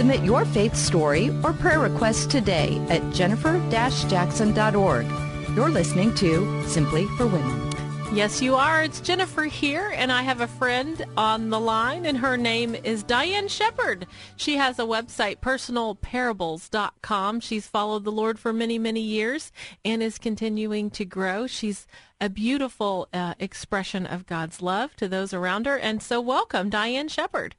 Submit your faith story or prayer request today at jennifer-jackson.org. You're listening to Simply for Women. Yes, you are. It's Jennifer here, and I have a friend on the line, and her name is DyAnn Shepard. She has a website, personalparables.com. She's followed the Lord for many, many years and is continuing to grow. She's a beautiful uh, expression of God's love to those around her. And so, welcome, DyAnn Shepard.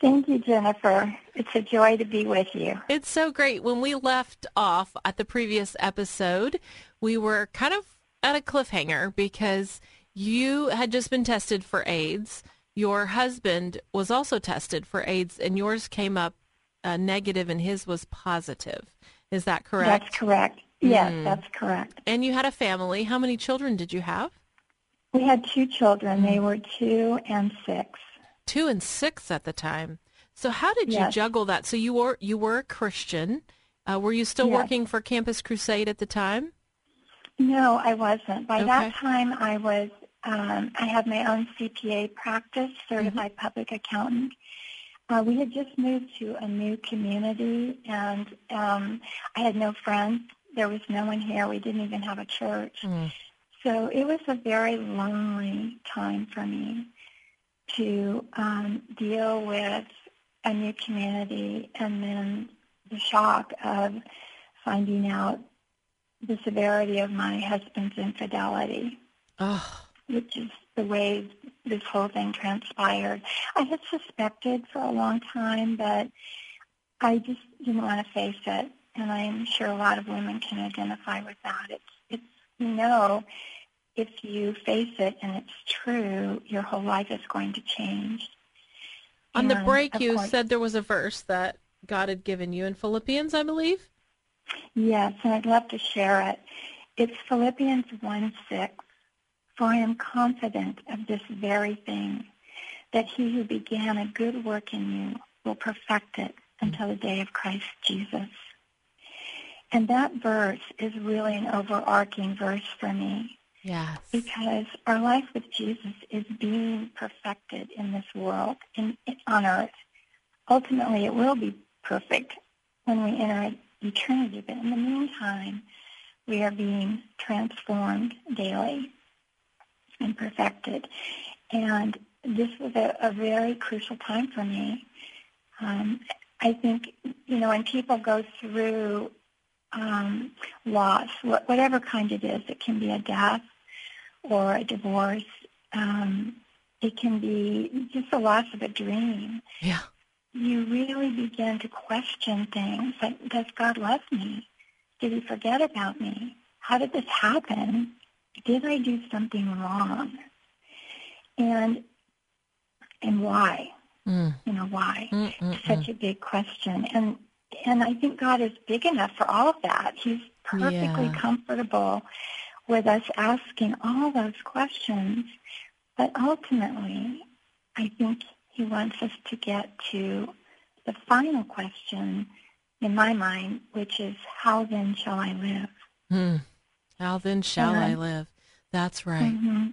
Thank you, Jennifer. It's a joy to be with you. It's so great. When we left off at the previous episode, we were kind of at a cliffhanger because you had just been tested for AIDS. Your husband was also tested for AIDS, and yours came up uh, negative and his was positive. Is that correct? That's correct. Yes, mm. that's correct. And you had a family. How many children did you have? We had two children. They were two and six two and six at the time. So how did you juggle that? So you were you were a Christian. Uh, were you still yes. working for Campus Crusade at the time? No, I wasn't. By Okay. that time, I was. Um, I had my own CPA practice, certified Mm-hmm. public accountant. Uh, we had just moved to a new community, and um, I had no friends. There was no one here. We didn't even have a church. Mm. So it was a very lonely time for me to um, deal with a new community and then the shock of finding out the severity of my husband's infidelity, Oh, which is the way this whole thing transpired. I had suspected for a long time, but I just didn't want to face it. And I'm sure a lot of women can identify with that. It's, it's, you know, if you face it and it's true, your whole life is going to change. on the break, you course- said there was a verse that God had given you in Philippians, I believe. Yes, and I'd love to share it. It's Philippians 1 6. For I am confident of this very thing, that he who began a good work in you will perfect it until the day of Christ Jesus. And that verse is really an overarching verse for me Yes. because our life with Jesus is being perfected in this world, in, on earth. Ultimately, it will be perfect when we enter eternity, but in the meantime, we are being transformed daily and perfected. And this was a, a very crucial time for me. Um, I think, you know, when people go through um, loss, wh- whatever kind it is, it can be a death or a divorce. Um, it can be just the loss of a dream. Yeah. You really begin to question things like, does God love me? Did he forget about me? How did this happen? Did I do something wrong? And and why? Mm. You know, why? Mm, mm, It's such a big question. And and I think God is big enough for all of that. He's perfectly Yeah. comfortable with us asking all those questions. But ultimately, I think he wants us to get to the final question in my mind, which is, how then shall I live? Mm. How then shall I live? That's right. hmm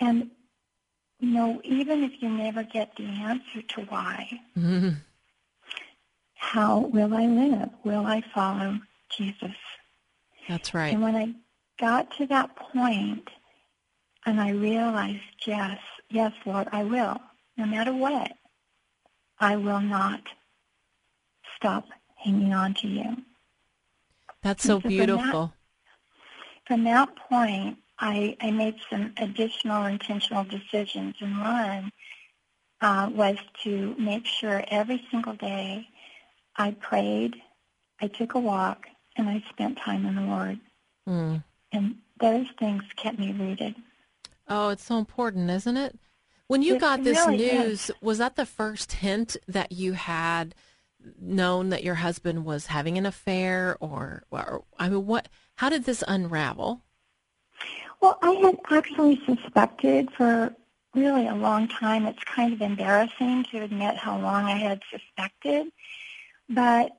And, you know, even if you never get the answer to why, Mm. How will I live? Will I follow Jesus? That's right. And when I got to that point and I realized, yes, yes, Lord, I will, no matter what, I will not stop hanging on to you. That's so So from that- beautiful. From that point, I, I made some additional intentional decisions, and one uh, was to make sure every single day I prayed, I took a walk, and I spent time in the Word. Mm. And those things kept me rooted. Oh, it's so important, isn't it? When you It got this really is. news, was that the first hint that you had known that your husband was having an affair, or, or I mean, what? How did this unravel? Well, I had actually suspected for really a long time. It's kind of embarrassing to admit how long I had suspected, but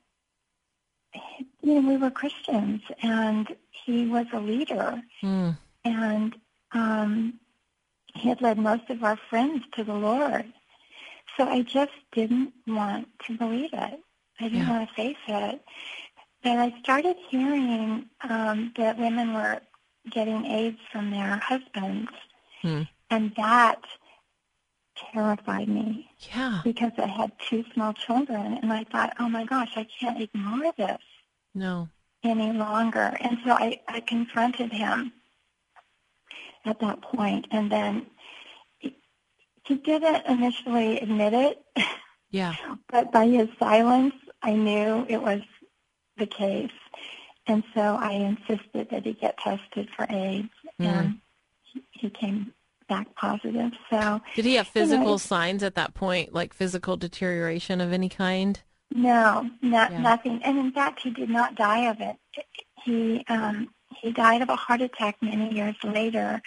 you know, we were Christians, and he was a leader, Hmm. and um, he had led most of our friends to the Lord. So I just didn't want to believe it. I didn't Yeah. want to face it. But I started hearing um, that women were getting AIDS from their husbands, Hmm. and that terrified me Yeah. because I had two small children, and I thought, oh my gosh, I can't ignore this No. any longer. And so I, I confronted him at that point, and then he, didn't initially admit it, Yeah. but by his silence, I knew it was the case. And so I insisted that he get tested for AIDS, Mm. and he, he came back positive. So Did he have You know, physical signs at that point, like physical deterioration of any kind? No, not Yeah. nothing. And in fact, he did not die of it. He um, he died of a heart attack many years later.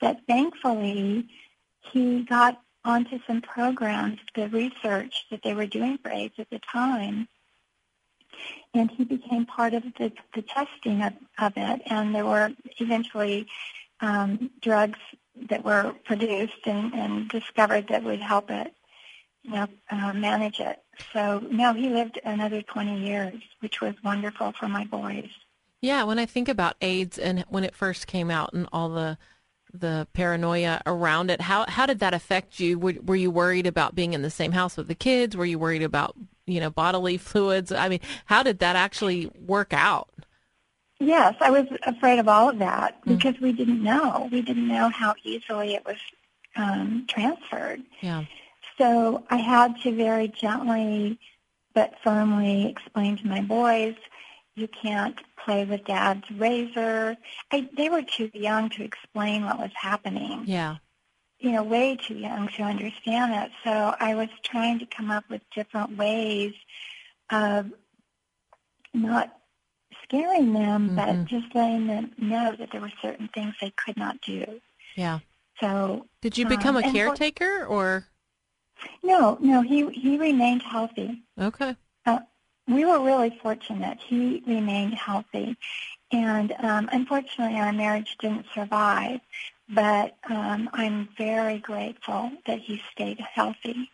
But thankfully, he got onto some programs, the research that they were doing for AIDS at the time, and he became part of the, the testing of, of it. And there were eventually um, drugs that were produced and, and discovered that would help it you know, uh, manage it. So no, he lived another 20 years, which was wonderful for my boys. Yeah, when I think about AIDS and when it first came out and all the the paranoia around it, how how did that affect you? Were, were you worried about being in the same house with the kids? Were you worried about you know bodily fluids? I mean, how did that actually work out? Yes, I was afraid of all of that because we didn't know. We didn't know how easily it was um, transferred. Yeah, So I had to very gently but firmly explain to my boys, you can't play with dad's razor. I, they were too young to explain what was happening. yeah, you know, way too young to understand it. So I was trying to come up with different ways of not scaring them, Mhm. but just letting them know that there were certain things they could not do. yeah. So Did you become Um, a caretaker or no, no, he he remained healthy. okay? Uh, we were really fortunate. He remained healthy, and um, unfortunately, our marriage didn't survive. But um, I'm very grateful that he stayed healthy,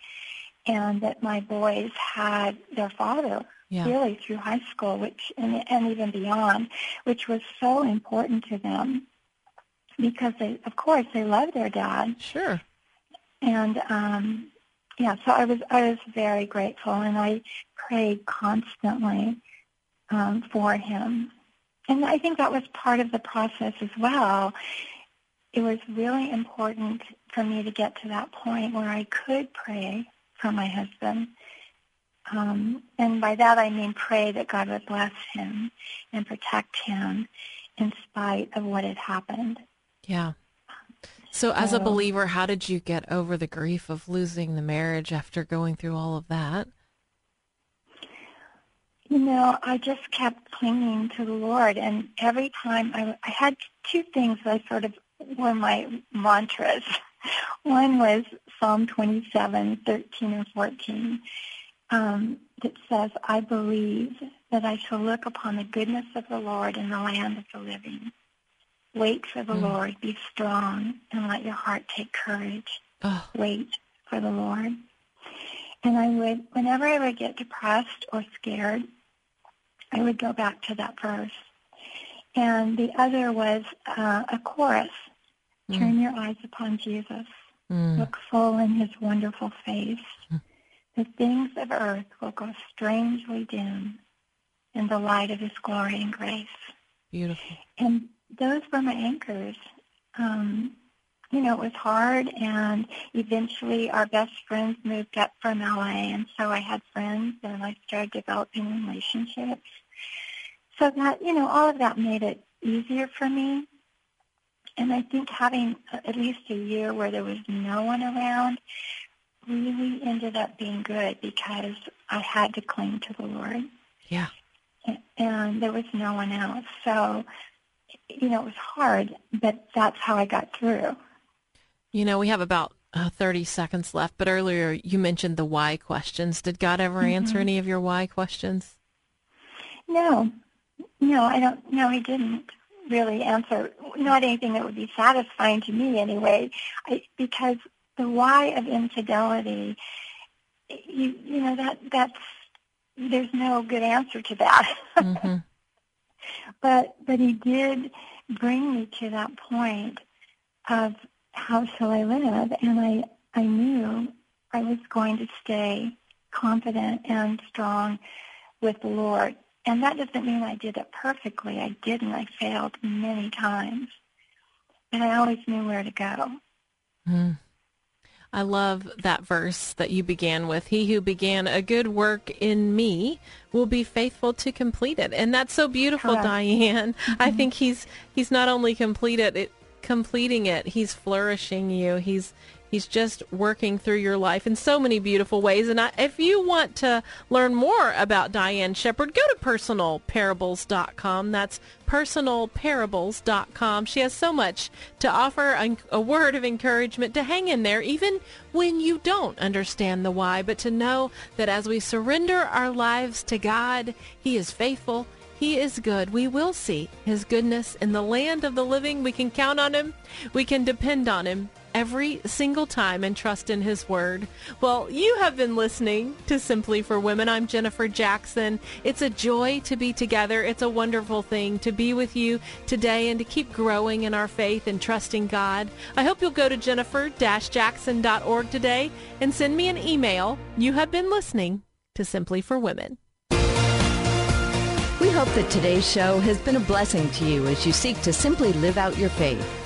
and that my boys had their father Yeah, really through high school, which and, and even beyond, which was so important to them because they, of course, they love their dad, sure. and um, yeah, so I was I was very grateful, and I prayed constantly um, for him, and I think that was part of the process as well. It was really important for me to get to that point where I could pray for my husband, um, and by that I mean pray that God would bless him and protect him in spite of what had happened. Yeah. So, as a believer, how did you get over the grief of losing the marriage after going through all of that? You know, I just kept clinging to the Lord, and every time I, I had two things that I sort of were my mantras. One was Psalm 27, 13 and 14, um, that says, I believe that I shall look upon the goodness of the Lord in the land of the living. Wait for the Mm. Lord, be strong, and let your heart take courage. Oh, wait for the Lord. And I would, whenever I would get depressed or scared, I would go back to that verse. And the other was uh, a chorus. Turn your eyes upon Jesus. mm, Look full in his wonderful face. The things of earth will go strangely dim in the light of his glory and grace beautiful. and those were my anchors. Um, you know, it was hard, and eventually our best friends moved up from LA, and so I had friends, and I started developing relationships. So that, you know, all of that made it easier for me. And I think having at least a year where there was no one around really ended up being good because I had to cling to the Lord. Yeah. And there was no one else. So, you know, it was hard, but that's how I got through. You know, we have about uh, 30 seconds left, but earlier you mentioned the why questions. Did God ever mm-hmm. answer any of your why questions? No. No, I don't. No, he didn't really answer. Not anything that would be satisfying to me anyway, I, because the why of infidelity, you, you know, that that's there's no good answer to that. Mm-hmm. but but he did bring me to that point of how shall I live, and I I knew I was going to stay confident and strong with the Lord. And that doesn't mean I did it perfectly. I didn't. I failed many times. But I always knew where to go. Mm. I love that verse that you began with. He who began a good work in me will be faithful to complete it. And that's so beautiful, Correct. DyAnn. Mm-hmm. I think he's he's not only completed it completing it, he's flourishing you. He's He's just working through your life in so many beautiful ways. And I, if you want to learn more about DyAnn Shepard, go to personalparables.com. That's personalparables.com. She has so much to offer a, a word of encouragement to hang in there, even when you don't understand the why, but to know that as we surrender our lives to God, He is faithful. He is good. We will see His goodness in the land of the living. We can count on Him. We can depend on Him every single time and trust in His Word. Well, you have been listening to Simply for Women. I'm Jennifer Jackson. It's a joy to be together. It's a wonderful thing to be with you today and to keep growing in our faith and trusting God. I hope you'll go to jennifer-jackson.org today and send me an email. You have been listening to Simply for Women. We hope that today's show has been a blessing to you as you seek to simply live out your faith.